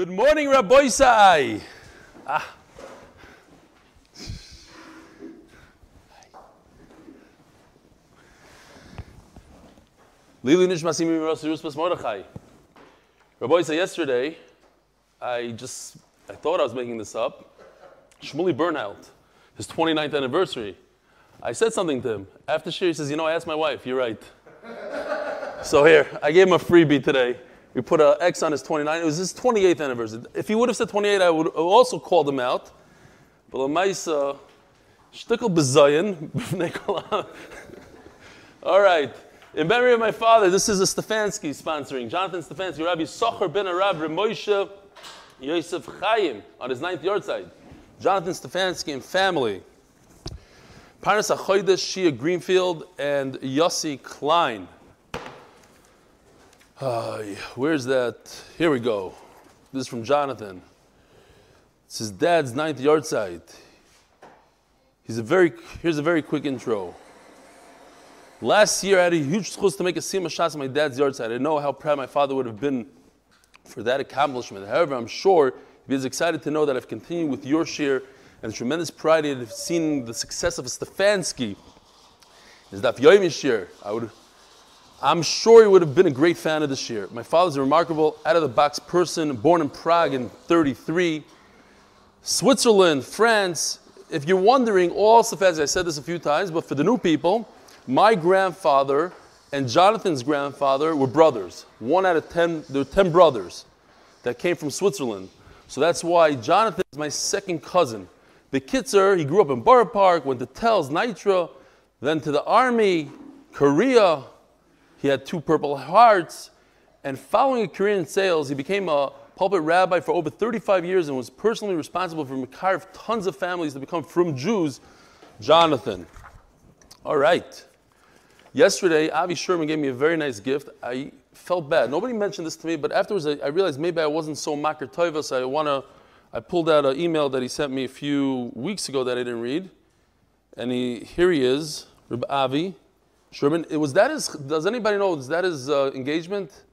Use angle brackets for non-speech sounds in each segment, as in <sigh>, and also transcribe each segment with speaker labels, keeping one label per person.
Speaker 1: Good morning, Rabbi. Ah. Lili Rasiruspas Mordechai. Yesterday, I just, I thought I was making this up. Shmuley Burnout, his 29th anniversary. I said something to him. After shir, he says, you know, I asked my wife, you're right. so here, I gave him a freebie today. We put an X on his 29. It was his 28th anniversary. If he would have said 28, I would also called him out. But Lamaisa, shtickle bezayin. All right. In memory of my father, this is a Stefanski sponsoring. Jonathan Stefanski, Rabbi Socher ben Arab Moshe Yosef Chaim on his ninth yahrzeit. Jonathan Stefanski and family. Parnas Achoidesh, Shia Greenfield, and Yossi Klein. Uh, where's that? Here we go. This is from Jonathan. It's his dad's ninth yahrzeit. He's a very, here's a very quick intro. Last year, I had a huge chance to make a sima shas on my dad's yahrzeit. I know how proud my father would have been for that accomplishment. However, I'm sure he is excited to know that I've continued with your share and the tremendous pride in seeing the success of Stefanski. Is that Yomi share? I would I'm sure he would have been a great fan of this year. My father's a remarkable, out of the box person, born in Prague in 33. Switzerland, France. If you're wondering, all Safaz, I said this a few times, but for the new people, my grandfather and Jonathan's grandfather were brothers. One out of ten, there were 10 brothers that came from Switzerland. So that's why Jonathan is my second cousin. The Kitzer, he grew up in Borough Park, went to Telz, Nitra, then to the army, Korea, he had two Purple Hearts. And following a career in sales, he became a pulpit rabbi for over 35 years and was personally responsible for carve tons of families to become from Jews. Jonathan. All right. Yesterday, Avi Sherman gave me a very nice gift. I felt bad. Nobody mentioned this to me, but afterwards I, I realized maybe I wasn't so makar toiva, so I want to. I pulled out an email that he sent me a few weeks ago that I didn't read. And he, here he is, Reb Avi. Sherman, it was that his, does anybody know, is that his uh, engagement?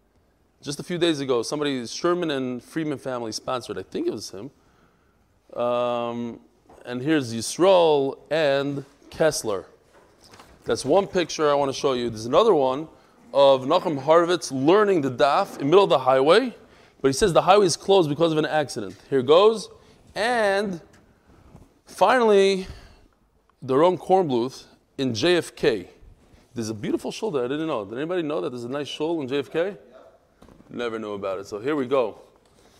Speaker 1: Just a few days ago, somebody, Sherman and Friedman family sponsored, I think it was him. Um, and here's Yisrael and Kessler. That's one picture I want to show you. There's another one of Nachum Harvitz learning the daf in the middle of the highway, but he says the highway is closed because of an accident. Here goes. And finally, the wrong Kornbluth in JFK. There's a beautiful shul there. I didn't know. Did anybody know that there's a nice shul in JFK? Never knew about it. So here we go.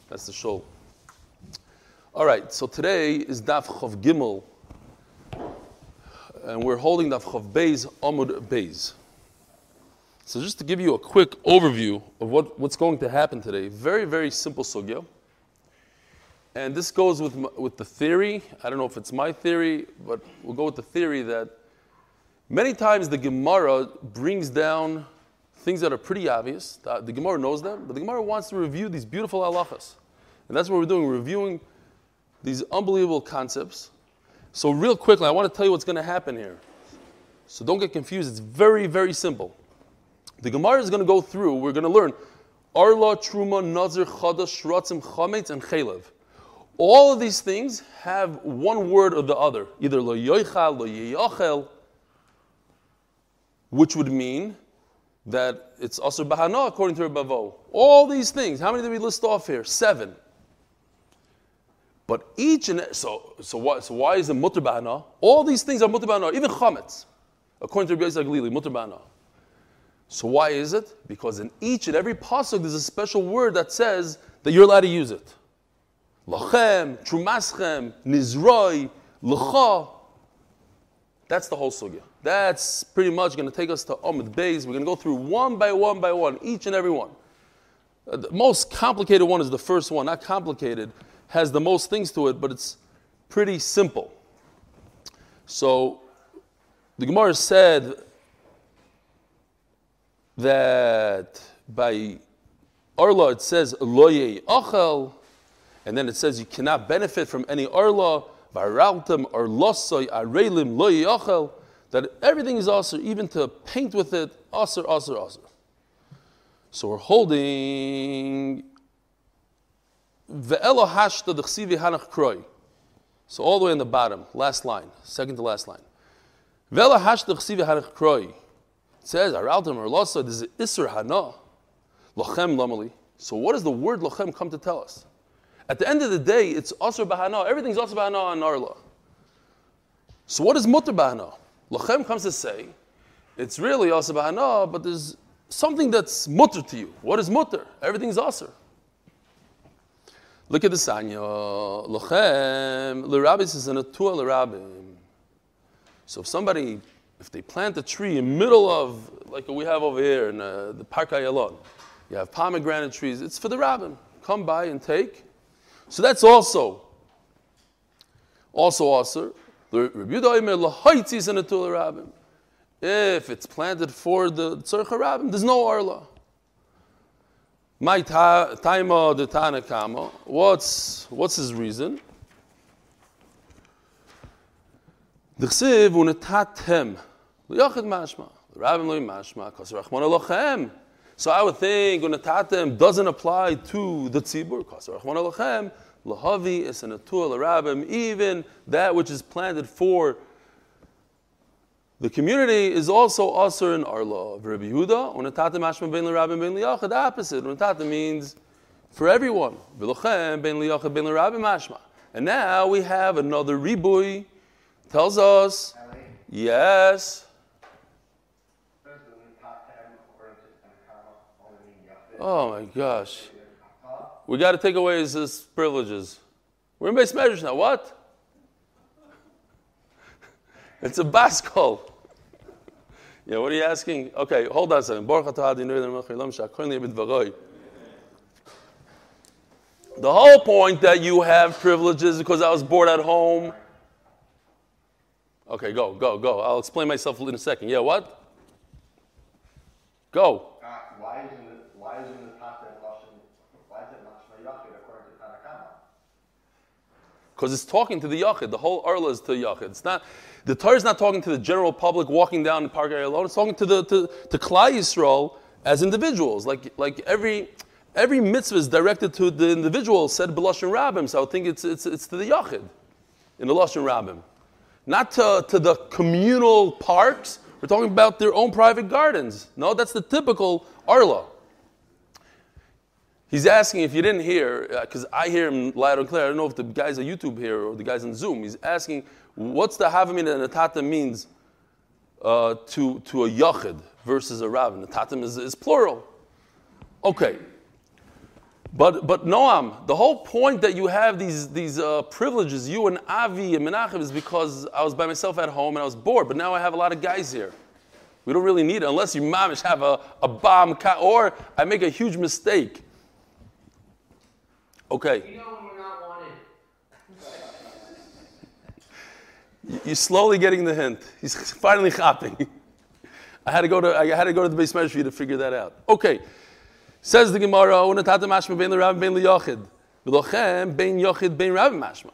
Speaker 1: That's the shul. All right. So today is Daf Chav Gimel, and we're holding Daf Chav Beis Amud Beis. So just to give you a quick overview of what, what's going to happen today, very very simple sugya. And this goes with, with the theory. I don't know if it's my theory, but we'll go with the theory that Many times the Gemara brings down things that are pretty obvious. The, Gemara knows them, but the Gemara wants to review these beautiful halachas. And that's what we're doing, reviewing these unbelievable concepts. So, real quickly, I want to tell you what's going to happen here. So, don't get confused. It's very, very simple. The Gemara is going to go through, we're going to learn Arla, Truma, Nazir, Chadash, Shratzim, Chametz, and Chalev. All of these things have one word or the other, either Lo Yoichal, Lo Yochel, which would mean that it's also bahana according to Bavo. All these things, how many did we list off here? Seven. But each and so so why so why is it mutter bahana? All these things are mutter bahana, even chametz, according to Rabbi Yisrael Galili, mutter bahana. So why is it? Because in each and every pasuk there's a special word that says that you're allowed to use it. Lachem, trumaschem, nizroi, lecha. That's the whole sugya. That's pretty much going to take us to Amud Beis. We're going to go through one by one by one, each and every one. Uh, the most complicated one is the first one. Not complicated, has the most things to it, but it's pretty simple. So the Gemara said that by Arla it says loye achel, and then it says you cannot benefit from any Arla, varaltem or losoy arelim loye achel that everything is also, even to paint with it, aser, aser, aser. So we're holding. So all the way in the bottom, last line, second to last line. Ve'elo hashta d'chsivi hanach. It says, Araltam or Losa, this is Isser Hana. Lochem lamali. So what does the word lochem come to tell us? At the end of the day, it's Asr Bahana. Everything's Asr Bahana on Arla. So what is Mutter Bahana? Lochem comes to say, it's really Asr Bahana, but there's something that's Mutter to you. What is Mutter? Everything's Asr. Look at the Sanya. Lochem, L'Rabbis is an Atua L'Rabbim. So if somebody, if they plant a tree in middle of, like we have over here in uh, the Park Ayalon, you have pomegranate trees, it's for the rabbin. Come by and take. So that's also, also also. If it's planted for the tzarcha rabbin, there's no arla. My taima the tanakama. What's what's his reason? The chsiv unetatem liyachid mashma. The rabbin loy mashma kos rachmon elochem. So I would think unetatem doesn't apply to the tzibur kos rachmon elochem. Lahavi is an atul rabbim. Even that which is planted for the community is also usher in our law. Of Rabbi Yehuda, unatata mashma ben l'rabim ben liyachad, the opposite. Unatata means for everyone. V'lochem ben liyachad ben l'rabim mashma. And now we have another ribui. Tells us, yes. Oh my gosh. We got to take away his, his privileges. We're in base measures now. What? <laughs> It's a baskol. <laughs> Yeah, what are you asking? Okay, hold on a second. The whole point that you have privileges because I was bored at home. Okay, go, go, go. I'll explain myself in a second. Yeah, what? Go.
Speaker 2: Uh, why isn't it, why isn't it Tata and Lashon, why is it Mashma Yachid according to Tanakama?
Speaker 1: Because it's talking to the Yachid. The whole Arla is to Yachid. It's not, the Torah is not talking to the general public walking down the park area alone. It's talking to the to, to Klal Yisrael as individuals. Like like every every mitzvah is directed to the individual. Said B'lashon Rabbim. So I think it's it's it's to the Yachid in the Lashon Rabbim, not to to the communal parks. We're talking about their own private gardens. No, that's the typical Arla. He's asking if you didn't hear, because uh, I hear him loud and clear. I don't know if the guys on YouTube here or the guys on Zoom. He's asking, what's the Havamin and Natata means uh, to, to a Yachid versus a Rav? Natatim is, is plural. Okay. But, but Noam, the whole point that you have these, these uh, privileges, you and Avi and Menachem, is because I was by myself at home and I was bored. But now I have a lot of guys here. We don't really need it unless you mamish have a, a bomb, or I make a huge mistake Okay.
Speaker 3: You know when we're not wanted. <laughs>
Speaker 1: You're slowly getting the hint. He's <laughs> finally hopping. I had to go to I had to go to the base measure for you to figure that out. Okay. Says the Gemara, oh, "Unatata mashma bein l'rav bein liyochid, v'lochem bein yochid bein rav mashma."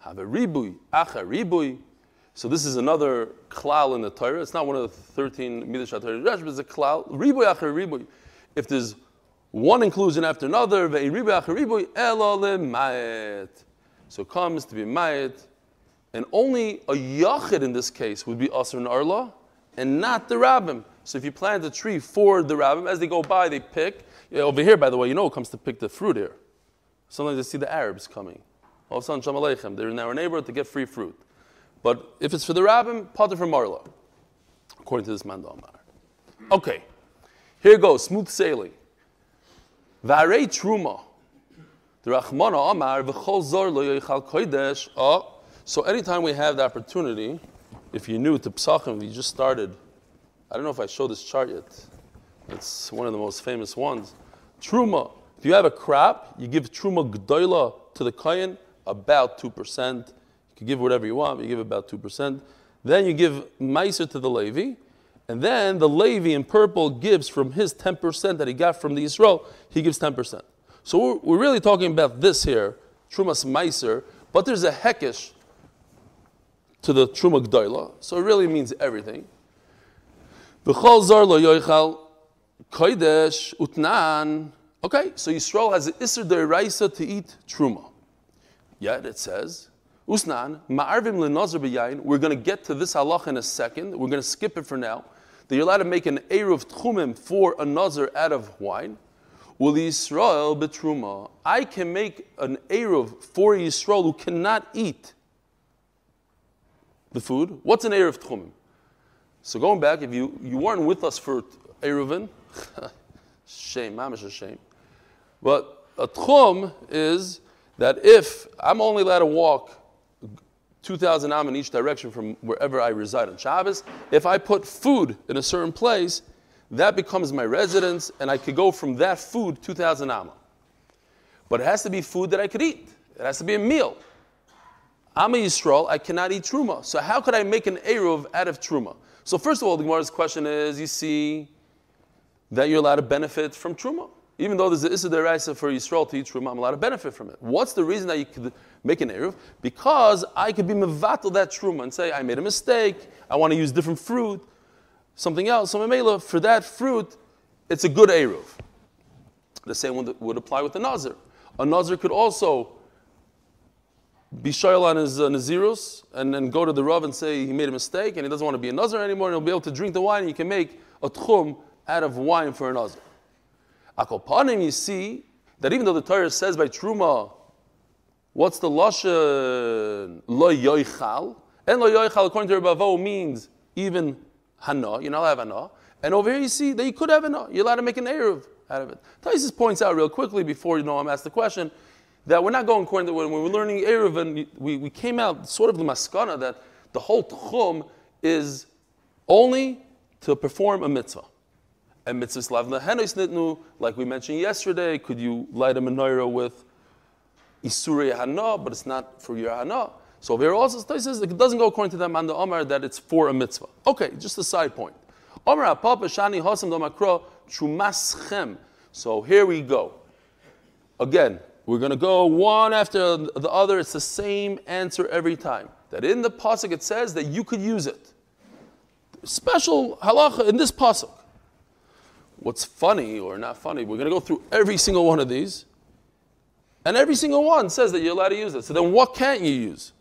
Speaker 1: Have a ribui, acha ribui. So this is another klal in the Torah. It's not one of the thirteen midrash Torah, but it's a klal. Ribui acha ribui. If there's one inclusion after another, so it comes to be mayit, and only a yachid in this case would be asr and arla, and not the rabbim. So if you plant a tree for the rabbim, as they go by, they pick. Yeah, over here, by the way, you know who comes to pick the fruit here. Sometimes they see the Arabs coming. All of a sudden, Shalom Aleichem, they're in our neighborhood to get free fruit. But if it's for the rabbim, potter from Marla, according to this Mandamar. Okay, here goes, smooth sailing. V'arei truma. The Rachmana Amar v'chol zor lo yoichal kodesh. Oh, so anytime we have the opportunity, if you're new to Psachim, you just started. I don't know if I showed this chart yet. It's one of the most famous ones. Truma. If you have a crop, you give truma gdoila to the kohen about two percent. You can give whatever you want. You give about two percent. Then you give meiser to the Levi. And then the Levi in purple gives from his 10% that he got from the Israel, he gives 10%. So we're, we're really talking about this here, Trumas Meiser, but there's a Hekesh to the Truma Gdoila, so it really means everything. V'chol zar lo yoichal kodesh utnan Okay, so Yisrael has an Isser Deraisa to eat Truma. Yet it says, Usnan, Ma'arvim le'nazar b'yayin. We're going to get to this halach in a second. We're going to skip it for now. That you're allowed to make an Eruv Tchumim for a out of wine. Will Yisrael betruma? I can make an Eruv for Yisrael who cannot eat the food. What's an Eruv Tchumim? So going back, if you, you weren't with us for Eruvin, <laughs> shame, mamish a shame. But a tchum is that if I'm only allowed to walk 2,000 am in each direction from wherever I reside on Shabbos, if I put food in a certain place, that becomes my residence, and I could go from that food 2,000 am. But it has to be food that I could eat. It has to be a meal. I'm a Yisrael, I cannot eat truma. So how could I make an Eruv out of truma? So first of all, the Gemara's question is, you see that you're allowed to benefit from truma. Even though there's an Issa Deraisa for Yisrael to eat truma, I'm allowed to benefit from it. What's the reason that you could make an Eruv? Because I could be mevatel that truma and say, I made a mistake, I want to use different fruit, something else. So Mamela, for that fruit, it's a good Eruv. The same one would apply with the Nazir. A Nazir could also be shayl on his uh, Nazirus and then go to the Rav and say he made a mistake and he doesn't want to be a Nazir anymore and he'll be able to drink the wine and he can make a tchum out of wine for a Nazir. Akopanim, you see that even though the Torah says by Truma, what's the Lashon? Lo yoichal. And lo yoichal, according to Rebavo, means even hana. Allowed to have hana. And over here you see that you could have hana. You're allowed to make an Erev out of it. Taisus points out real quickly before you know I'm asked the question that we're not going according to when we were learning Erev and we, we came out sort of the maskana that the whole tchum is only to perform a mitzvah. And mitzvahs lavna henos nitnu, like we mentioned yesterday, could you light a menorah with isuri hana, but it's not for your hana. So there also says it doesn't go according to them on the Omar that it's for a mitzvah. Okay, just a side point. Omar apapa shani hosam domakro chumaschem. So here we go. Again, we're going to go one after the other. It's the same answer every time. That in the pasuk it says that you could use it. Special halacha in this pasuk. What's funny or not funny? We're going to go through every single one of these, and every single one says that you're allowed to use it. So then, what can't you use?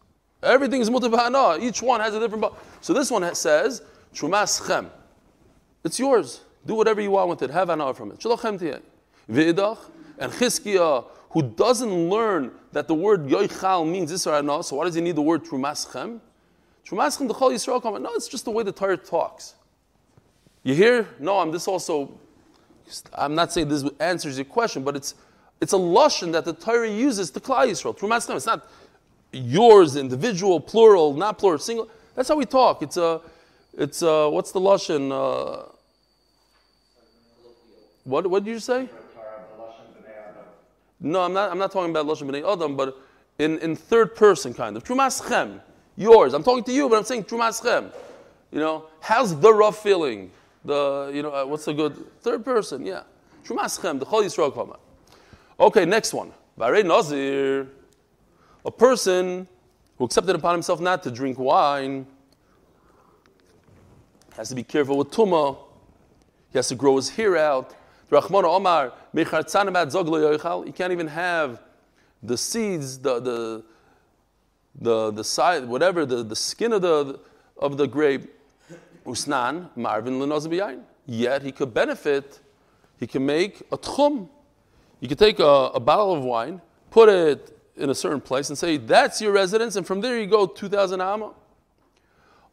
Speaker 1: Everything is mutabana. Each one has a different. So this one says trumas chem. It's yours. Do whatever you want with it. Have an from it. V'idach and Chizkiah, who doesn't learn that the word yoichal means this or no, so why does he need the word trumaschem? Trumaschem, the Chol Yisrael comment. No, it's just the way the Torah talks. You hear? No, I'm this also. I'm not saying this answers your question, but it's it's a lashon that the Torah uses to Klal Yisrael. Trumaschem. It's not yours, individual, plural, not plural, single. That's how we talk. It's a, it's a, what's the lashon? Uh, what what did you say? No, I'm not. I'm not talking about lashon b'nei adam, but in, in third person kind of trumaschem, yours. I'm talking to you, but I'm saying trumaschem. You know, how's the rough feeling? The you know uh, what's the good third person? Yeah, trumaschem, the Chol Yisrael kama. Okay, next one. Barei nazir, a person who accepted upon himself not to drink wine has to be careful with tuma. He has to grow his hair out. Rachmana Omar, you can't even have the seeds, the the the, the side, whatever, the, the skin of the of the grape, usnan, marvin l'nozabiyayin. Yet he could benefit, he can make a tchum. You could take a, a bottle of wine, put it in a certain place, and say, that's your residence, and from there you go 2,000 amma.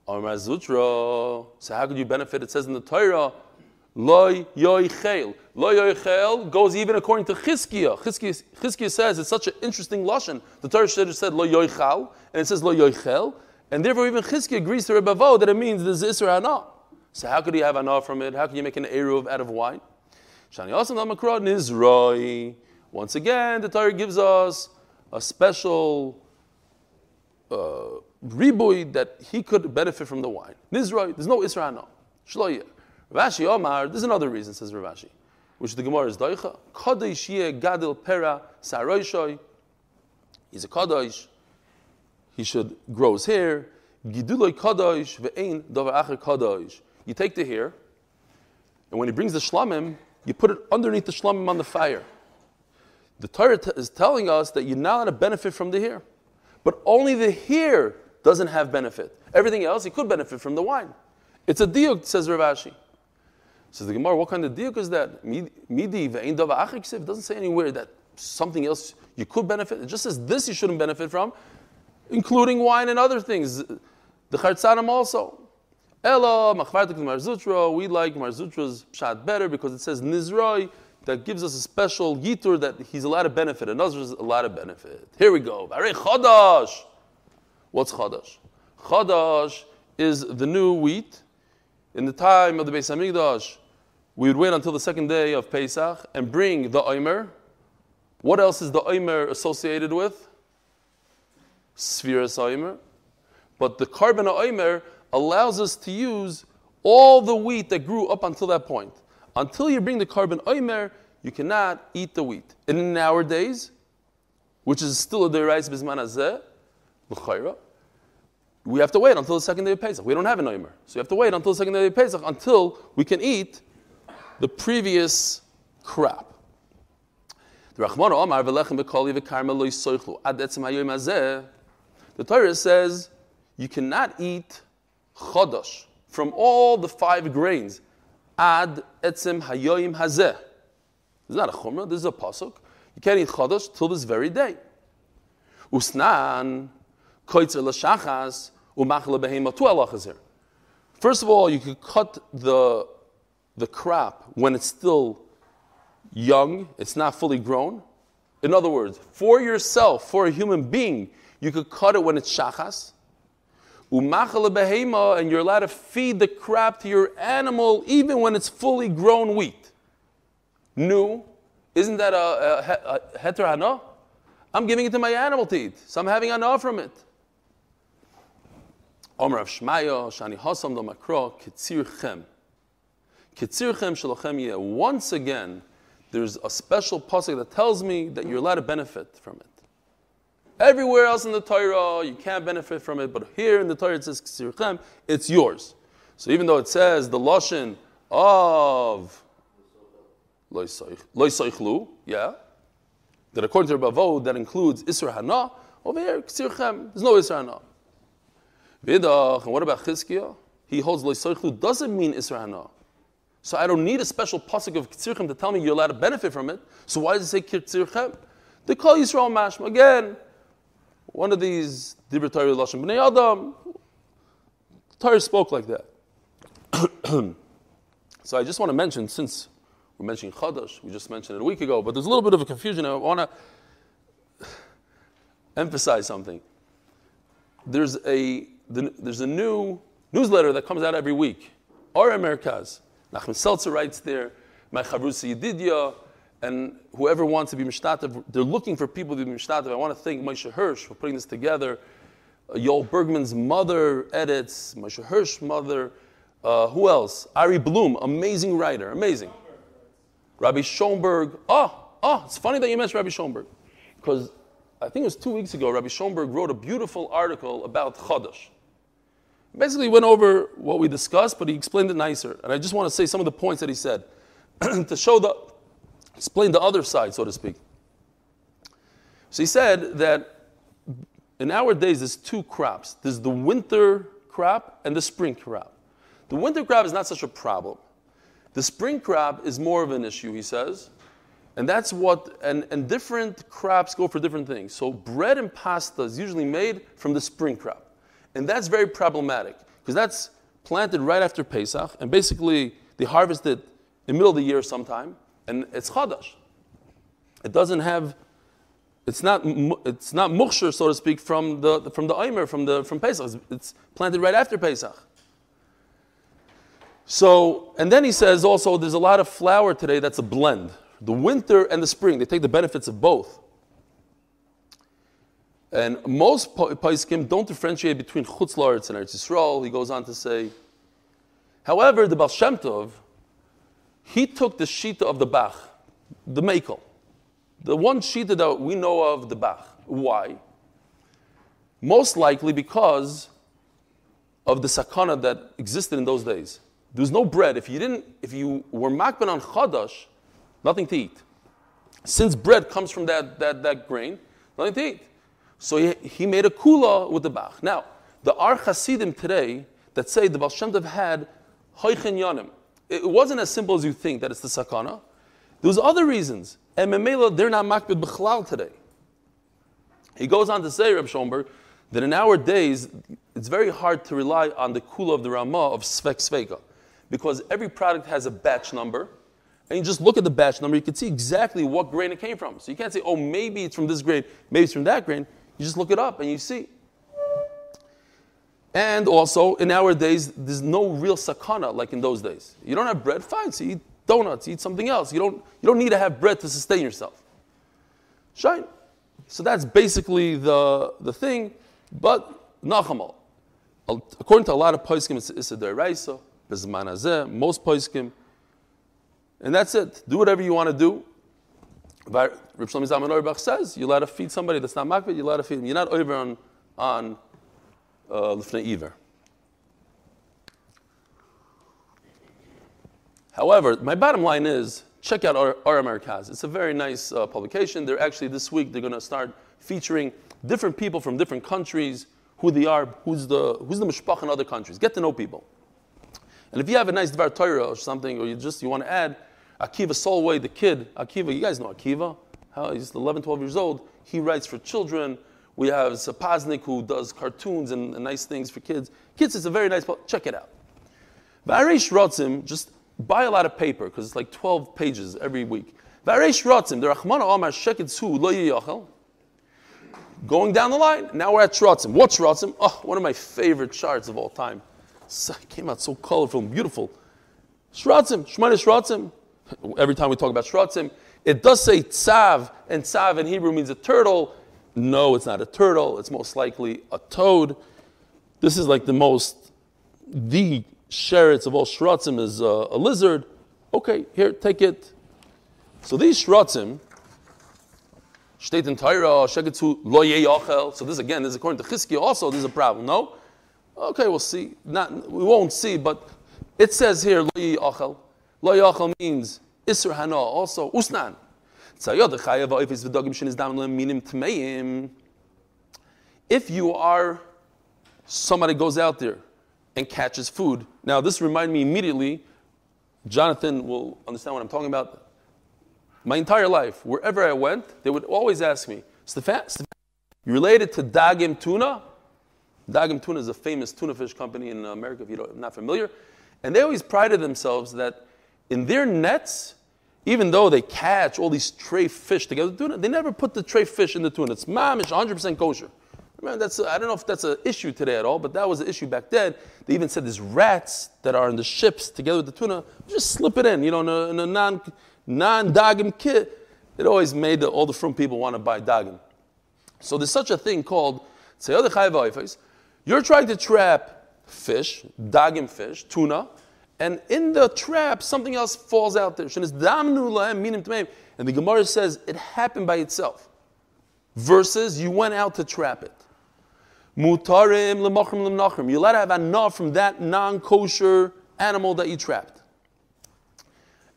Speaker 1: So how could you benefit? It says in the Torah, Loy yoichel. Loy yoichel goes even according to Chizkiah. Chizkiah says it's such an interesting lashon. The Torah should have said lo yoichal, and it says lo yoichel, and therefore even Chizkiah agrees to Rebavo that it means there's isra ana. So how could you have ana from it? How can you make an eruv out of wine? Shani also namakra nizroi. Once again, the Torah gives us a special uh, ribui that he could benefit from the wine. Nizroi, there's no isra ana. Shloyah. Rav Ashi Omar, there's another reason, says Rav Ashi, which the Gemara is Doicha. Yeh Gadil Pera Saroishoy. He's a Kadosh. He should grow his hair. Acher. You take the hair, and when he brings the shlamim, you put it underneath the shlamim on the fire. The Torah t- is telling us that you're not allowed to benefit from the hair. But only the hair doesn't have benefit. Everything else, you could benefit from the wine. It's a diuk, says Rav Ashi. Says the Gemara, what kind of diuk is that? Midi ve'ein dava It doesn't say anywhere that something else you could benefit. It just says this you shouldn't benefit from, including wine and other things. The Chartzanim also. Ella, machvartik Mar Zutra, we like Mar Zutra's shot better because it says Nizroi, that gives us a special yitur that he's a lot of benefit. Another is a lot of benefit. Here we go. Chadash. What's Chadash? Chadash is the new wheat. In the time of the Beis Hamikdash, we would wait until the second day of Pesach and bring the Omer. What else is the Omer associated with? Sfiras Omer. But the korban Omer allows us to use all the wheat that grew up until that point. Until you bring the korban Omer, you cannot eat the wheat. And in our days, which is still a derais bisman azeh, we have to wait until the second day of Pesach. We don't have an Omer. So you have to wait until the second day of Pesach until we can eat the previous crop. The Torah says you cannot eat chodosh from all the five grains. Ad etzem hayoim hazeh. This is not a chumrah, this is a pasuk. You can't eat chodosh till this very day. Usnan koitzer l'shachas umachla behema. Two. First of all, you could cut the, the crop when it's still young, it's not fully grown. In other words, for yourself, for a human being, you could cut it when it's shachas. Umachal behema, and you're allowed to feed the crop to your animal even when it's fully grown wheat. New, isn't that a, a, heter hana? I'm giving it to my animal to eat, so I'm having hana from it. Omer of Shmaya, Shani Hasam do Makro, Kitzir Chem. Kitzir Chem Shalochem Once again, there's a special pasuk that tells me that you're allowed to benefit from it. Everywhere else in the Torah, you can't benefit from it, but here in the Torah it says Ksirchem, it's yours. So even though it says the Lashon of Loisaichlu, yeah, that according to Rabavo, that includes Isra Hana, over here, Ksirchem, there's no Isra Hana. Vidach, and what about Chizkiah? He holds Loisaichlu doesn't mean Isra Hana. So I don't need a special pasuk of Ksirchem to tell me you're allowed to benefit from it. So why does it say Ksirchem? They call Yisrael Mashma. Again, one of these Dibur Torah Lashon Bnei Adam, spoke like that. <clears throat> so I just want to mention, since we're mentioning Chadash, we just mentioned it a week ago, but there's a little bit of a confusion. I want to emphasize something. There's a, there's a new newsletter that comes out every week. Ara Merkaz. Nachman Seltzer writes there, my Chavrusa Yedidya, and whoever wants to be mishtatev, they're looking for people to be mishtatev. I want to thank Moshe Hirsch for putting this together. Uh, Yoel Bergman's mother edits, Moshe Hirsch's mother. Uh, who else? Ari Bloom, amazing writer, amazing. Rabbi Schoenberg. Oh, oh, it's funny that you mentioned Rabbi Schoenberg. Because I think it was two weeks ago, Rabbi Schoenberg wrote a beautiful article about Chodesh. Basically, went over what we discussed, but he explained it nicer. And I just want to say some of the points that he said <clears throat> to show the explain the other side, so to speak. So he said that in our days there's two crops. There's the winter crop and the spring crop. The winter crop is not such a problem. The spring crop is more of an issue, he says. And that's what, and, and different crops go for different things. So bread and pasta is usually made from the spring crop. And that's very problematic because that's planted right after Pesach. And basically, they harvest it in the middle of the year sometime and it's chadash. It doesn't have, it's not, it's not muksher, so to speak, from the from the Omer, from the from Pesach. It's planted right after Pesach. So, and then he says also, there's a lot of flour today that's a blend. The winter and the spring, they take the benefits of both. And most Poskim don't differentiate between Chutz and Eretz Yisrael. He goes on to say, however, the Baal Shem Tov, he took the Shita of the Bach, the Makel, the one Shita that we know of, the Bach. Why? Most likely because of the sakana that existed in those days. There was no bread. If you didn't, if you were makban on chadash, nothing to eat. since bread comes from that, that, that grain, nothing to eat. So he, he made a kula with the bach. Now, the Ar Hasidim today that say the Baal Shem Tov had hoichen yanim, it wasn't as simple as you think that it's the sakana. There was other reasons. And Memela, they're not makbid b'chlal today. He goes on to say, Reb Schoenberg, that in our days, it's very hard to rely on the kula of the Ramah of Svek Sveka. Because every product has a batch number, and you just look at the batch number, you can see exactly what grain it came from. So you can't say, oh, maybe it's from this grain, maybe it's from that grain. You just look it up and you see. And also, in our days, there's no real sakana like in those days. You don't have bread, fine, so eat donuts, eat something else. You don't, you don't need to have bread to sustain yourself. Shine. So that's basically the, the thing. But Nachamal, according to a lot of poskim, it's Issa Deraisa, Bezman Azeh, most poskim, and that's it. Do whatever you want to do. Reb Shlomo Zalman Auerbach says you allowed to feed somebody that's not makbid, you allowed to feed him. You're not over on on lifnei uh, iver. However, my bottom line is check out our, our Americas. It's a very nice uh, publication. They're actually this week they're going to start featuring different people from different countries, who they are, who's the who's the mishpach in other countries. Get to know people. And if you have a nice Dvar Torah or something, or you just you want to add Akiva Solway, the kid, Akiva, you guys know Akiva. How, he's 11, 12 years old. He writes for children. We have Sapaznik who does cartoons and, and, nice things for kids. Kids, it's a very nice book. Check it out. Varesh Rotzim, just buy a lot of paper because it's like 12 pages every week. Varesh Rotzim, the Rachmana Omar Sheketzu Lo Yachel. Going down the line, now we're at Shrotzim. What's Shrotzim? Oh, one of my favorite charts of all time. It came out so colorful and beautiful. Shrotzim, Shemana Shrotzim. Every time we talk about Shrotzim, it does say tzav, and tzav in Hebrew means a turtle. No, it's not a turtle. It's most likely a toad. This is like the most, the sheretz of all shrotzim is a, a lizard. Okay, here, take it. So these shrotzim, state in Torah, shegetzu lo yechel. So this again, this is according to Chizkiah also, this is a problem. No? Okay, we'll see. Not, we won't see, but it says here, lo yechel. Lo yechel means Isra Hana, also Usnan. If you are somebody goes out there and catches food. Now, this reminded me immediately, Jonathan will understand what I'm talking about. My entire life, wherever I went, they would always ask me, Stefan, you related to Dagim Tuna? Dagim Tuna is a famous tuna fish company in America, if you're not familiar. And they always prided themselves that in their nets, even though they catch all these tray fish together, they never put the tray fish in the tuna. It's mamish, 100% kosher. Remember, that's a, I don't know if that's an issue today at all, but that was an issue back then. They even said there's rats that are in the ships together with the tuna. Just slip it in, you know, in a, in a non non dagim kit. It always made the, all the from people want to buy dagim. So there's such a thing called You're trying to trap fish, dagim fish, tuna, and in the trap, something else falls out there. And the Gemara says it happened by itself. Versus you went out to trap it. Mutarim lemachrim lemnachrim. You're allowed to have enough from that non-kosher animal that you trapped.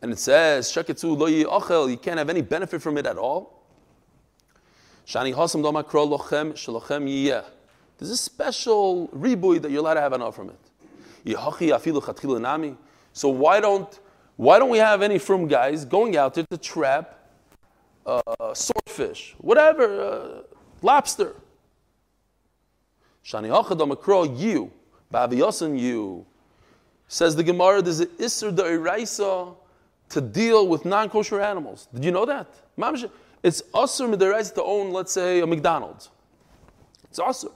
Speaker 1: And it says, Sheketzu lo achel, you can't have any benefit from it at all. Shani hasam lochem shalochem yiyeh. There's a special ribui that you're allowed to have enough from it. So why don't why don't we have any from guys going out there to trap uh, swordfish, whatever, uh, lobster? Shani you, Babiyasan you. Says the Gemara, there's an Isser Da'iraisa to deal with non kosher animals. Did you know that? It's Asr Da'iraisa to own, let's say, a McDonald's. It's Asr.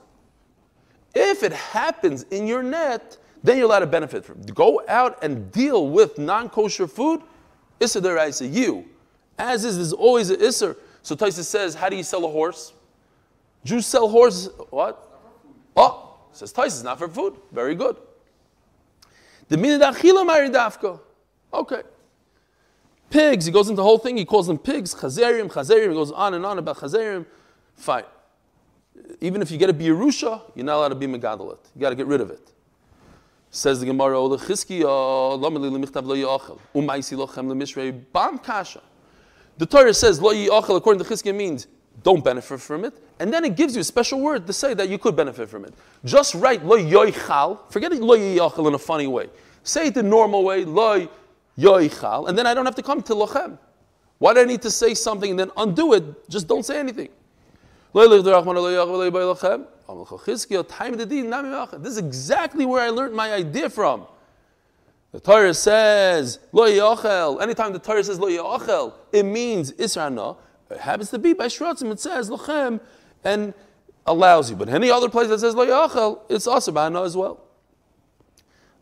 Speaker 1: If it happens in your net, then you're allowed to benefit from it. Go out and deal with non kosher food, Isser Deraisa, you. As is, there's always an Isser. So Taisa says, How do you sell a horse? Jews sell horses. What? Oh, says Taisa, not for food. Very good. The minadachila maridafka. Okay. Pigs, he goes into the whole thing, he calls them pigs, chazerim, chazerim, he goes on and on about chazerim. Fine. Even if you get a birusha, you're not allowed to be megadalit. You got to get rid of it. Says the Gemara, "Ola Chizkiya, lo meli lemichtav lo yachel, umaisi lochem lemishrei bam kasha." the Torah says, lo yi'achel, according to Chizkiah, means don't benefit from it. And then it gives you a special word to say that you could benefit from it. Just write lo yoichal, forget lo yi'achel in a funny way. Say it the normal way, lo yoichal, and then I don't have to come to lochem. Why do I need to say something and then undo it? Just don't say anything. This is exactly where I learned my idea from. The Torah says, Lo yachel. Anytime the Torah says Lo yachel, it means Isra'na. It happens to be by Shratzim, it says Lochem and allows you. But any other place that says Lo yachel, it's also Ba'ana as well.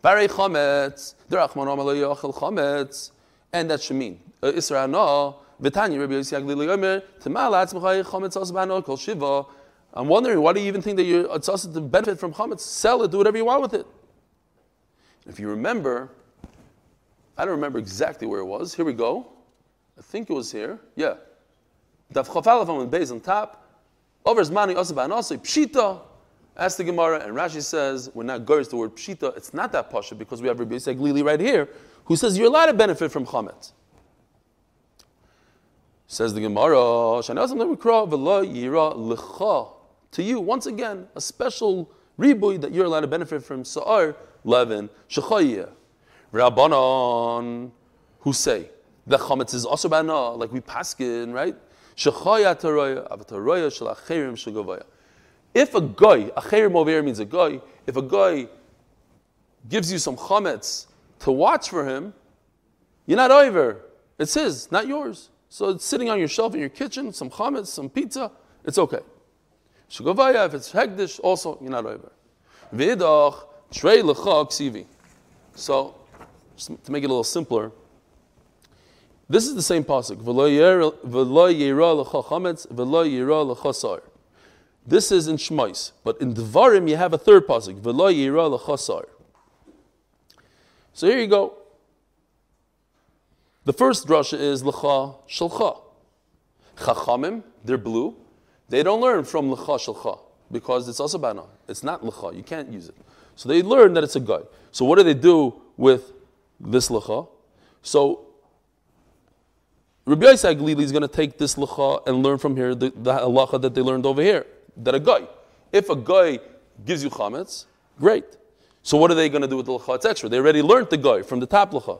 Speaker 1: Barei chometz, derachman lo yachel chometz, and that should mean Isra'na. V'tanya Rabbi Yossi Agli Yomer Temal Atzmachai Chometz Also Ba'ana Kol Shiva. I'm wondering, why do you even think that you're, it's also to benefit from chametz? Sell it, do whatever you want with it. If you remember, I don't remember exactly where it was. Here we go. I think it was here. Yeah. Daf Chafalaf on base on top. Over Zmani also Pshita. Ask the Gemara, and Rashi says, we're not to the word Pshita. It's not that Pasha because we have Rabbi Yisrael Glili right here, who says you're allowed to benefit from Chametz. Says the Gemara, to you, once again, a special ribui that you're allowed to benefit from Sa'ar, Levin, Shechayah. Rabbanon who say the chametz is also bana, like we paskin, right? If a guy, a cherim over here means a guy, if a guy gives you some chametz to watch for him, you're not over. It's his, not yours. So it's sitting on your shelf in your kitchen, some chametz, some pizza, it's okay. Shugovaya, if it's hegdish, also, you're not over. Vidach, trei lecha ksivi. So to make it a little simpler, this is the same pasuk. This is in Shmais, but in Devarim you have a third pasuk. So here you go. The first drasha is lecha shalcha. Chachamim, they're blue. They don't learn from lecha shalcha because it's also bana. It's not lecha. You can't use it. So they learn that it's a guy. So what do they do with this lecha. So Rabbi Glili is going to take this lecha and learn from here the, the that they learned over here. That a guy, if a guy gives you chametz, great. So what are they going to do with the lecha? It's extra. They already learned the guy from the top lecha.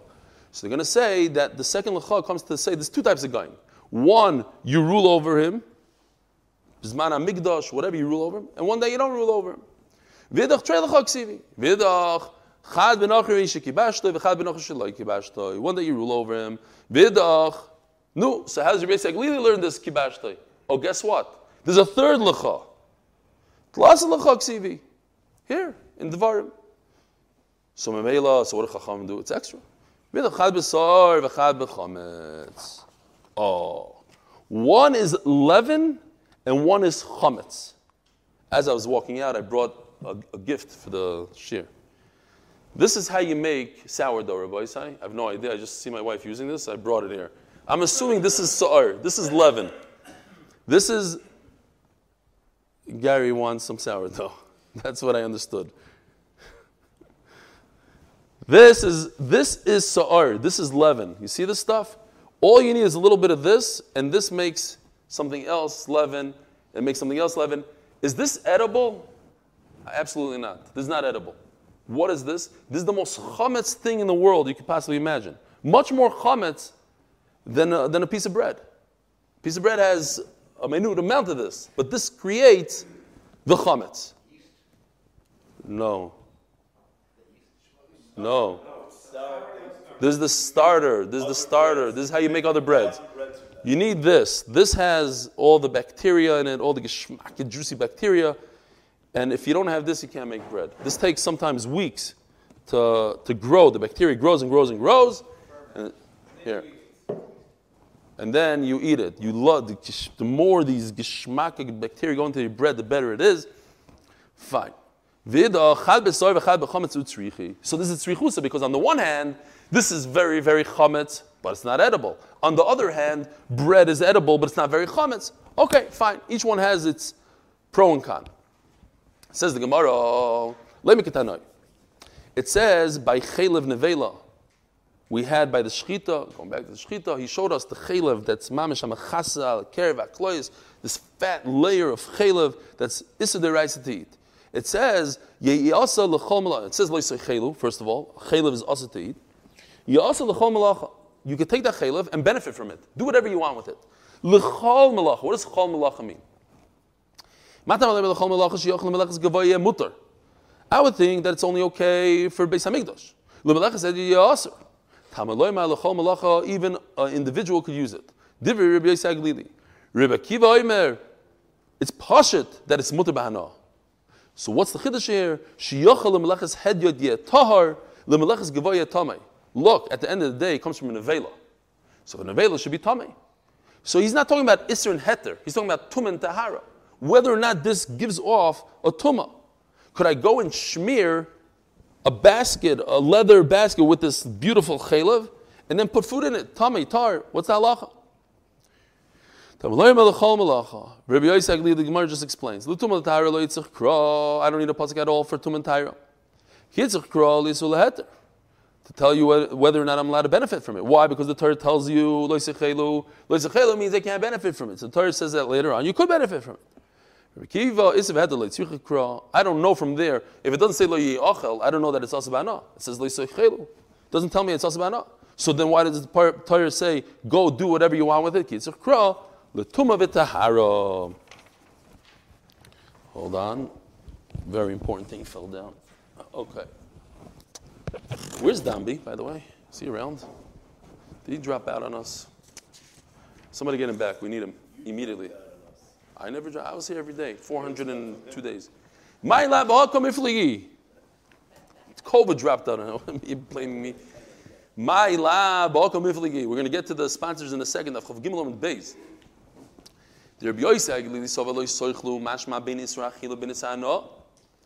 Speaker 1: So they're going to say that the second lecha comes to say there's two types of guy. One, you rule over him, bisman amigdash, whatever you rule over him, and one day you don't rule over him. Vidach trei lecha ksivi. Vidach Chad benocher isha kibashtoi, v'chad. One day you rule over him. Vidach. No, so how does your basic really learn this kibashtoi? Oh, guess what? There's a third lecha. Tlas lecha. Here, in Devarim. So memela, so what do Chacham do? It's extra. Vidach chad b'sar, v'chad b'chometz. Oh. One is leaven, and one is chametz. As I was walking out, I brought a, a gift for the shir. This is how you make sourdough, Rabbi Isai. I have no idea. I just see my wife using this. I brought it here. I'm assuming this is sa'ar. This is leaven. This is Gary wants some sourdough. <laughs> That's what I understood. This is this is sa'ar. This is leaven. You see this stuff? All you need is a little bit of this, and this makes something else leaven, and make something else leaven. Is this edible? Absolutely not. This is not edible. What is this? This is the most chametz thing in the world you could possibly imagine. Much more chametz than a, than a piece of bread. A piece of bread has a minute amount of this, but this creates the chametz. No. No. This is the starter. This is the starter. This is how you make other breads. You need this. This has all the bacteria in it, all the geschmack, juicy bacteria. And if you don't have this, you can't make bread. This takes sometimes weeks to, to grow. The bacteria grows and grows and grows. And, here. And then you eat it. You love the, the more these geschmack bacteria go into your bread, the better it is. Fine. So this is tzrichusa because on the one hand, this is very, very chametz, but it's not edible. On the other hand, bread is edible, but it's not very chametz. Okay, fine. Each one has its pro and con. Says the Gemara, let me ketanoi. It says by Chelev Nevela. we had by the shchita, going back to the shchita, he showed us the chaylev that's mamish amachasa, kerev aklois, this fat layer of chaylev that's deraisa to eat. It says, ye'asa malacha. It says loisay chaylu, first of all. Chaylev is also to eat. Ye'asa l'chol malacha. You could take that chaylev and benefit from it. Do whatever you want with it. L'chol malacha. What does chol malacha mean? I would think that it's only okay for Beis Hamikdash. Even an individual could use it. It's pashit that it's mutter b'hana. So what's the chiddush here? Shiyochel l'melechas hedyot yeh tahar l'melechas gavoya tamei. Look, at the end of the day, it comes from a nevela. So a nevela should be tummy. So he's not talking about isser and heter. He's talking about tum and tahara. Whether or not this gives off a tumah. Could I go and smear a basket, a leather basket with this beautiful chaylev, and then put food in it. Tummy, tar. What's that halacha? Rabbi Yosef the Gemara just explains. I don't need a pasuk at all for tum and tyra. To tell you whether or not I'm allowed to benefit from it. Why? Because the Torah tells you loisechelu. means they can't benefit from it. So the Torah says that later on. You could benefit from it. I don't know from there. If it doesn't say lo I don't know that it's asabana. It says lo yi'achelu. doesn't tell me it's asabana. So then why does the Torah say, go do whatever you want with it? Kitzikra, letuma v'tahara. Hold on. Very important thing fell down. Okay. Where's Dambi, by the way? Is he around? Did he drop out on us? Somebody get him back. We need him immediately. I never, I was here every day, 402 days. My lab, all come ifligi. COVID dropped out on him. <laughs> you blaming me. My lab, all come ifligi. We're going to get to the sponsors in a second. Of Gimel and Beis. The Rabbi Yosef Aglili Sovalo Soichlu Mashma Ben Israel Ben Isano.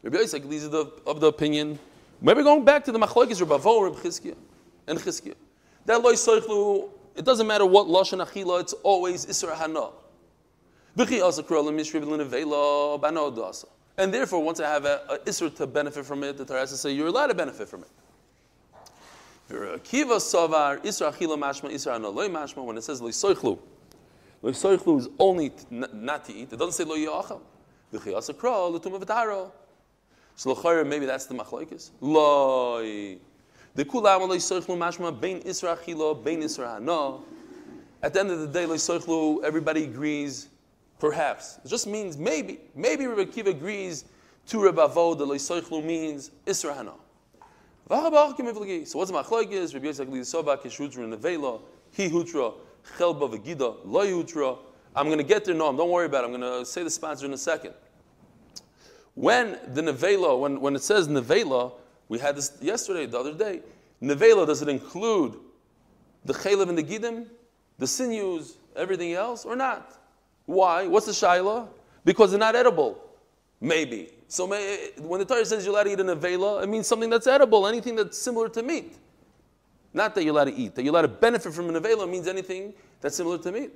Speaker 1: Rabbi Yosef Aglili is of the opinion. Maybe going back to the Machlokes Rabbi Vo, Rabbi Chizkiah, and Chizkiah. That Loi Soichlu, it doesn't matter what Lashon Achila, it's always Isra Hana. And therefore, once I have a, a isra to benefit from it, the Torah has to say you're allowed to benefit from it. Mashma mashma. When it says loisoichlu, loisoichlu is only not to eat. It doesn't say lo yachal. So l'chayr maybe that's the machlokes. Loi. The kulam loisoichlu mashma bein isra achila bein isra hana. At the end of the day, loisoichlu everybody agrees Perhaps. It just means maybe. Maybe Rabbi Kiva agrees to Rabbi Avo that Leisoichlu means Isra'ana. So what's the machlokes? Rabbi Yitzchak Lisoba Keshutra Nevela Hi Hutra Chelba Vegida Loy Hutra. I'm going to get there. No, don't worry about it. I'm going to say the sponsor in a second. When the Nevela, when, when it says Nevela, we had this yesterday, the other day. Nevela, does it include the Chalev and the Gidim, the sinews, everything else, or not? Why? What's the shaila? Because they're not edible. Maybe. So may, when the Torah says you're allowed to eat a avela, it means something that's edible, anything that's similar to meat. Not that you're allowed to eat. That you're allowed to benefit from a avela means anything that's similar to meat.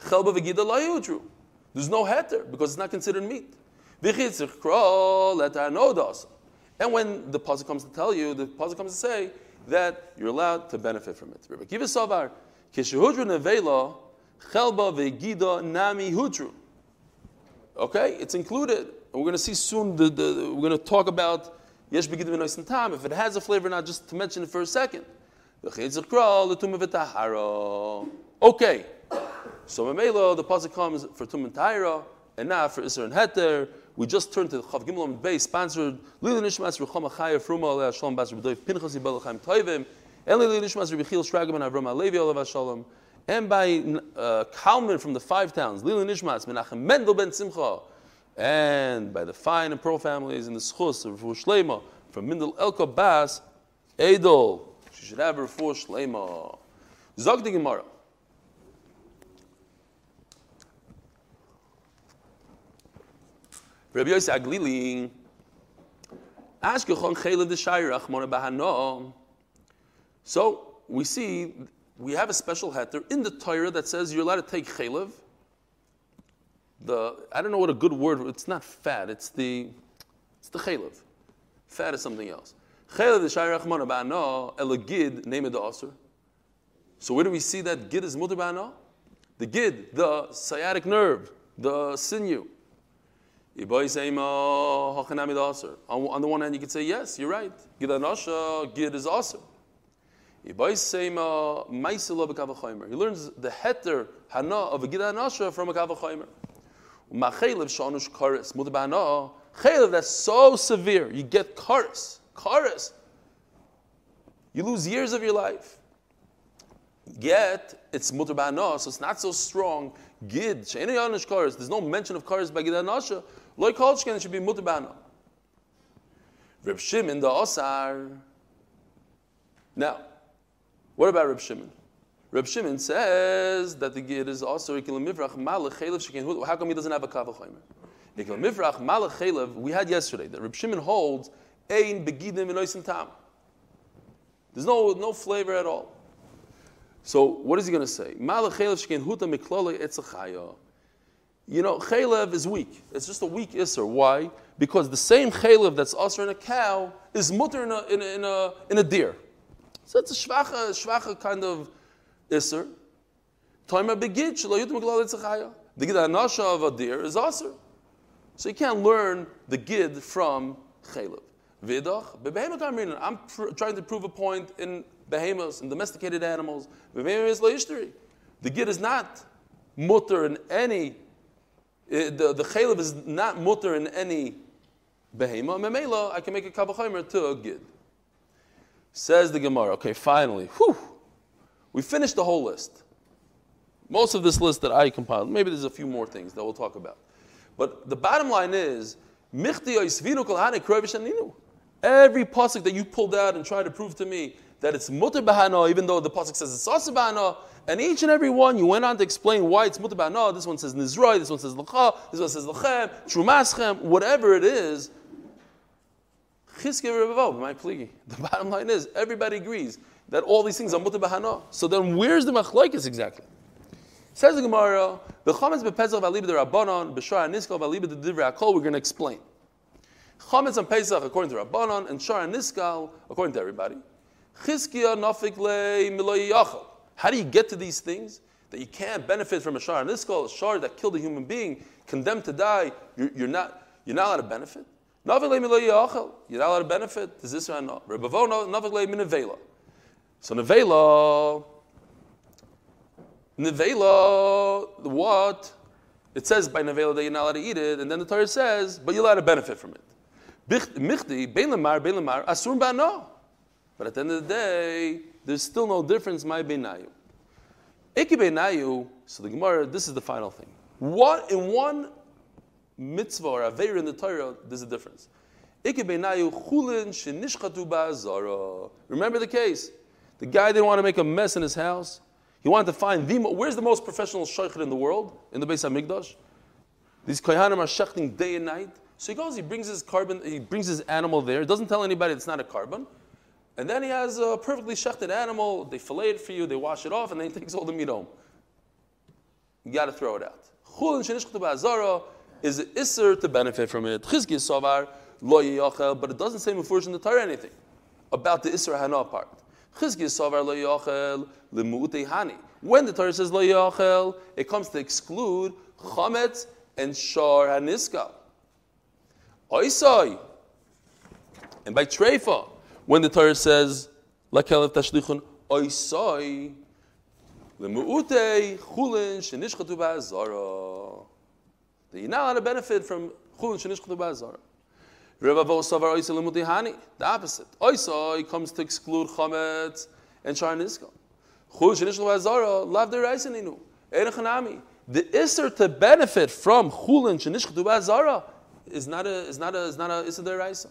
Speaker 1: There's no heter because it's not considered meat. And when the pasuk comes to tell you, the pasuk comes to say that you're allowed to benefit from it. Nami. Okay, it's included. And we're going to see soon. The, the, we're going to talk about yesh begidim in time. If it has a flavor, or not just to mention it for a second. Okay, so the pasuk comes for tum and taira, and now for Isra and Heter. We just turned to the Chav Gimel and Beis, sponsored Lili Nishmas Rucham Achaya Fruma Aleh Shalom Bas Rabbi Pinchas Yibel Chaim Toivim, and Lili Nishmas Rabbi Chil Shragaman Avram Alevi Olav Shalom and by uh, Kalman from the five towns, Lila Nishmas, Menachem Mendel ben Simcha, and by the fine and pearl families in the Schus of Rafu Shlema, from Mendel Elko Bas, Edel, she should have Rafu Shlema. Zog the Gemara. Rabbi Yosef Aglili, Ashkechon Chelev the Shairach Mona Bahano. So we see we have a special heter in the Torah that says you're allowed to take chalev. The I don't know what a good word. It's not fat. It's the it's the chalev. Fat is something else. Chaylev the Shai Rachmana Ba'ana Elagid name of the Aser. So where do we see that Gid is Ba'ana? The Gid, the sciatic nerve, the sinew. On the one hand, you could say, yes, you're right. Gid Anasha, Gid is Aser. He learns the heter hana of a gid anasha from a chelev that's so severe you get karis karis. You lose years of your life. Yet it's mutabana, so it's not so strong. Gid. There's no mention of karis by gid anasha. Loy kolchken it should be mutabana. Reb Shimon the Osar. Now. What about Reb Shimon? Reb Shimon says that the Gid is also Ikil Mivrach Malach Chelev How come he doesn't have a Kavachomer? Ikil Mivrach Malach Chelev, we had yesterday that Reb Shimon holds Ein Begidim and Tam. There's no, no flavor at all. So what is he going to say? Malach Chelev Shekin Huta Miklole Etzachaya. You know, Chalev is weak. It's just a weak Isser. Why? Because the same Chalev that's usher in a cow is mutter in a, in a, in a, in a deer. So it's a schwache, schwache kind of iser. Toimer begid shelo yutim glal etzachaya. The gid anasha of a deer is aser. So you can't learn the gid from chalev. Vidach bebehemat amrinan. I'm pr- trying to prove a point in behemoths and domesticated animals. Behemoths leishteri. The gid is not mutter in any. Uh, the the is not mutter in any behemoth. Memela, I can make a kavachomer to a gid. Says the Gemara, okay, finally, whew, we finished the whole list. Most of this list that I compiled, maybe there's a few more things that we'll talk about. But the bottom line is, every pasuk that you pulled out and tried to prove to me that it's mutter bahana, even though the pasuk says it's asa bahana, and each and every one you went on to explain why it's mutter bahana. This one says nizroi, this one says lacha, this one says lachem, trumaschem, whatever it is. <laughs> The bottom line is, everybody agrees that all these things are mutter bahana. So then where's the machlokes exactly? Says the Gemara, the chametz bepesach the rabbanon b'shar niskal v'alibah the divrei akol. We're going to explain. Chametz on Pesach according to Rabbanon and Shar Niskal according to everybody. How do you get to these things? That you can't benefit from a Shar Niskal, a Shar that killed a human being, condemned to die. You're, you're not you're not allowed to benefit. You're not allowed to benefit. Does this not? Nevela. So Nevela, Nevela, what? It says by Nevela that you're not allowed to eat it, and then the Torah says, but you're allowed to benefit from it. Michti, Bein Lamar, Bein Lamar, Asur Ba'no. But at the end of the day, there's still no difference, my Beinayu. Iki Beinayu, so the Gemara, this is the final thing. What, in one mitzvah or aver in the Torah, there's a difference. Remember the case? The guy didn't want to make a mess in his house. He wanted to find the where's the most professional shaykhid in the world in the Beis Hamikdash. These kohanim are shechting day and night. So he goes, he brings his korban, he brings his animal there. Doesn't tell anybody it's not a korban. And then he has a perfectly shechted animal. They fillet it for you. They wash it off, and then he takes all the meat home. You got to throw it out is it Isser to benefit from it. Chizki Savar, Lo Yachel, but it doesn't say Mufurish in the Torah anything about the Isser Hana part. Chizki Savar, Lo Yachel, Limu'ute Hani. When the Torah says Lo Yachel, it comes to exclude Chametz and Shar Haniska. Oisai. And by Treifa, when the Torah says, Lakelef Tashlichun, Oisai, Limu'ute Chulin Shenishchatu Ba'azara that you're not allowed to benefit from chulin shenishchatu ba'azara. Revavo savar oisa lemutihani, the opposite. Oisa comes to exclude chametz and shar nizka. Chulin shenishchatu ba'azara, lav deraiseninu, erechanami. The iser to benefit from chulin shenishchatu ba'azara is not a is not a is not a iser deraisa.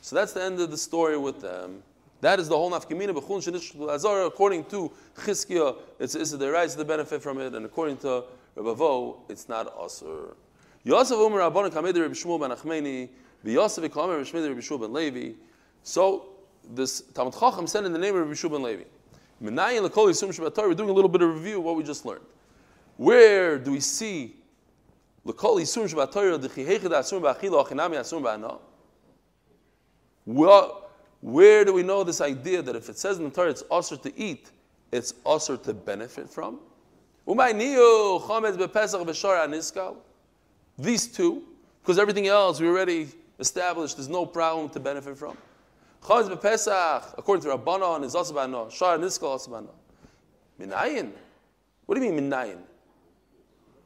Speaker 1: So that's the end of the story with them. That is the whole nafkamina ba'azara. According to Chizkiah, it's the deraisa to benefit from it, and according to Rabavo, it's not Asur. Yosef Umar Rabban Kamed Rabbi Shmuel ben Achmeni, Yosef Kamer Rabbi Shmuel Shmuel ben Levi. So this Talmud Chacham said in the name of Rabbi Shmuel ben Levi. Menayin Lekol Yisum We're doing a little bit of review of what we just learned. Where do we see Lekol Yisum The Chihechid Asur Ba'achila Achinami Asur Ba'ana. Where do we know this idea that if it says in the Torah it's usher to eat, it's usher to benefit from? These two, because everything else we already established, there's no problem to benefit from. Chametz bepesach, according to Rabbanon, is also bano. Shar aniskal also bano. Minayin. What do you mean minayin?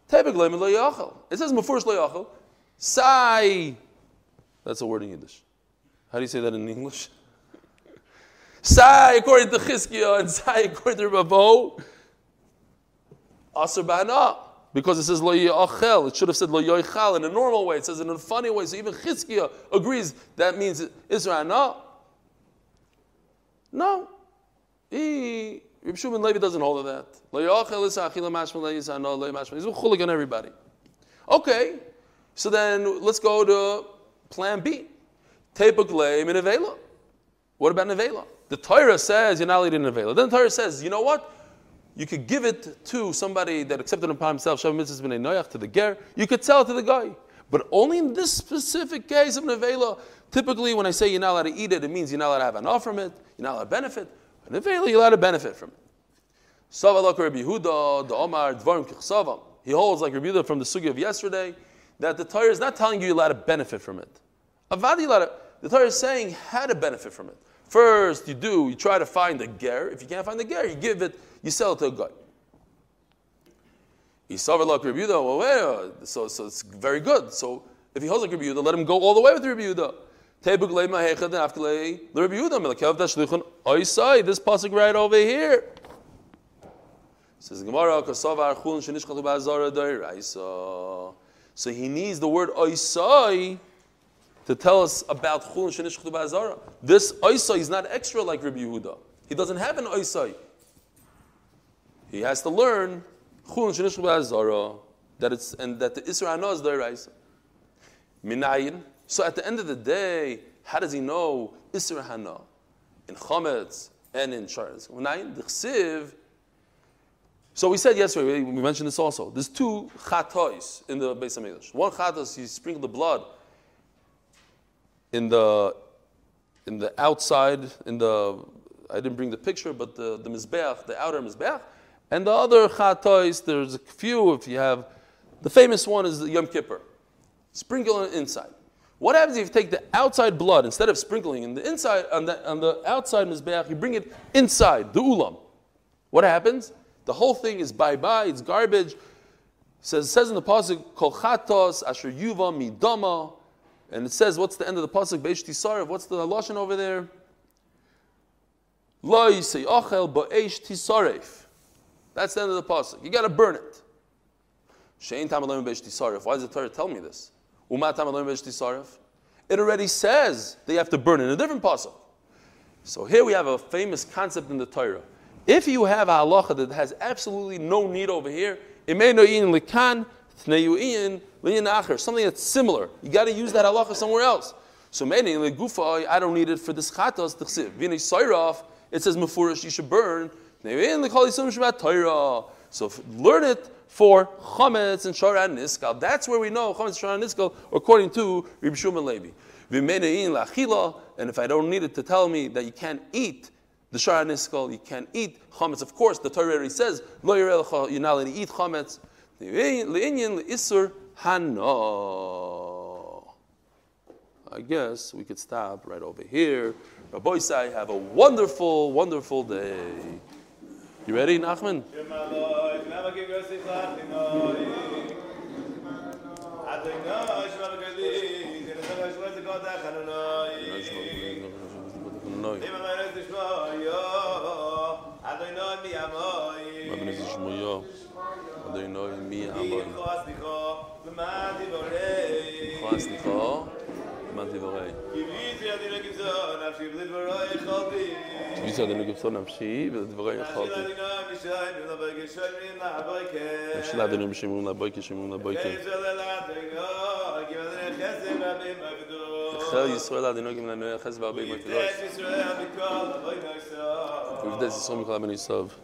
Speaker 1: Tebek lo yachal. It says mafurish lo yachal. Sai. That's a word in Yiddish. How do you say that in English? Sai according to Chizkiah and Sai according to Ravo. Bana. Because it says lo yachel. It should have said lo yochal in a normal way. It says it in a funny way. So even Chizkiah agrees that means Israel. No. No. He Reb Levi doesn't hold of that. Lo yochel is achila mashma le'yisa no lo mashma. He's a chulik on everybody. Okay, so then let's go to plan B. In. What about Nevela? The Torah says you're not allowed in Nevela. Then the Torah says, you know what? You could give it to somebody that accepted upon himself, Shavim Mitzvah B'nai Noach, to the ger. You could sell it to the guy. But only in this specific case of Nevela, typically when I say you're not allowed to eat it, it means you're not allowed to have an offer from it, you're not allowed to benefit. But Nevela, you're allowed to benefit from it. Savalak Rabbi Yehuda, the Omar, Dvarim Kichsavam. He holds like Rabbi Yehuda from the Sugi of yesterday, that the Torah is not telling you you're allowed to benefit from it. Avadi allowed to, the Torah is saying how to benefit from it. First, you do, you try to find a ger. If you can't find the ger, you give it, you sell it to a guy. Wait, uh, so, so it's very good. So if he holds like Rabbi let him go all the way with Rabbi Yehuda. This pasuk right over here. Says Gemara. So he needs the word oisai to tell us about chulin shenishchatu ba'azara. This oisai is not extra like Rabbi Yehuda. He doesn't have an oisai. He has to learn chulin shenishchatu ba'azara that it's and that the isra hana is doiraisa. Minayin. So at the end of the day, how does he know isra hana in chametz and in sharas? Minayin the Chsiv, so we said yesterday, we mentioned this also. There's two chatois in the Beis Hamikdash. One chatos, you sprinkled the blood in the in the outside, in the I didn't bring the picture, but the, the mizbeach, the outer mizbeach, and the other chatois, there's a few. If you have, the famous one is the Yom Kippur. Sprinkle inside. What happens if you take the outside blood instead of sprinkling in the inside on the, on the outside mizbeach, you bring it inside the ulam? What happens? The whole thing is bye bye, it's garbage. It says, it says in the Pasuk, Kol chatos asher yuva midama. And it says, what's the end of the Pasuk? Beish tisarev. What's the Lashon over there? Lo yisei ochel ba'esh tisarev. That's the end of the Pasuk. You got to burn it. Shein tamalim beish tisarev. Why does the Torah tell me this? Uma tamalim beish tisarev. It already says they have to burn it in a different Pasuk. So here we have a famous concept in the Torah. If you have a halacha that has absolutely no need over here, it may likan, something that's similar. You got to use that halacha somewhere else. So many gufa, I don't need it for this chatos. It says mufurish, you should burn. So learn it for chametz and shara and niskal. That's where we know chametz shara and niskal, according to Reb Shimon Levi. And if I don't need it to tell me that you can't eat the Shara Niskal, you can't eat chametz. Of course, the Torah already says, Lo you're not allowed to eat chametz. Le'inyan le'isur hana. I guess we could stop right over here. Rabbi have a wonderful, wonderful day. You ready, Nachman? אדוני מי אבוי. לכו אסליחו, ומה דברי. לכו אסליחו, ומה דברי. קיביצי אדוני גבסו נפשי ולדברי יכולתי. קיביצי אדוני גבסו נפשי ולדברי יכולתי. נפשי לאדוני משמרים לבויקי שמרים לבויקי. חר ישראל עד הנוגעים לנו יחס בהרבה מפלוס. ויבדס ישראל מכל הבן יסוב.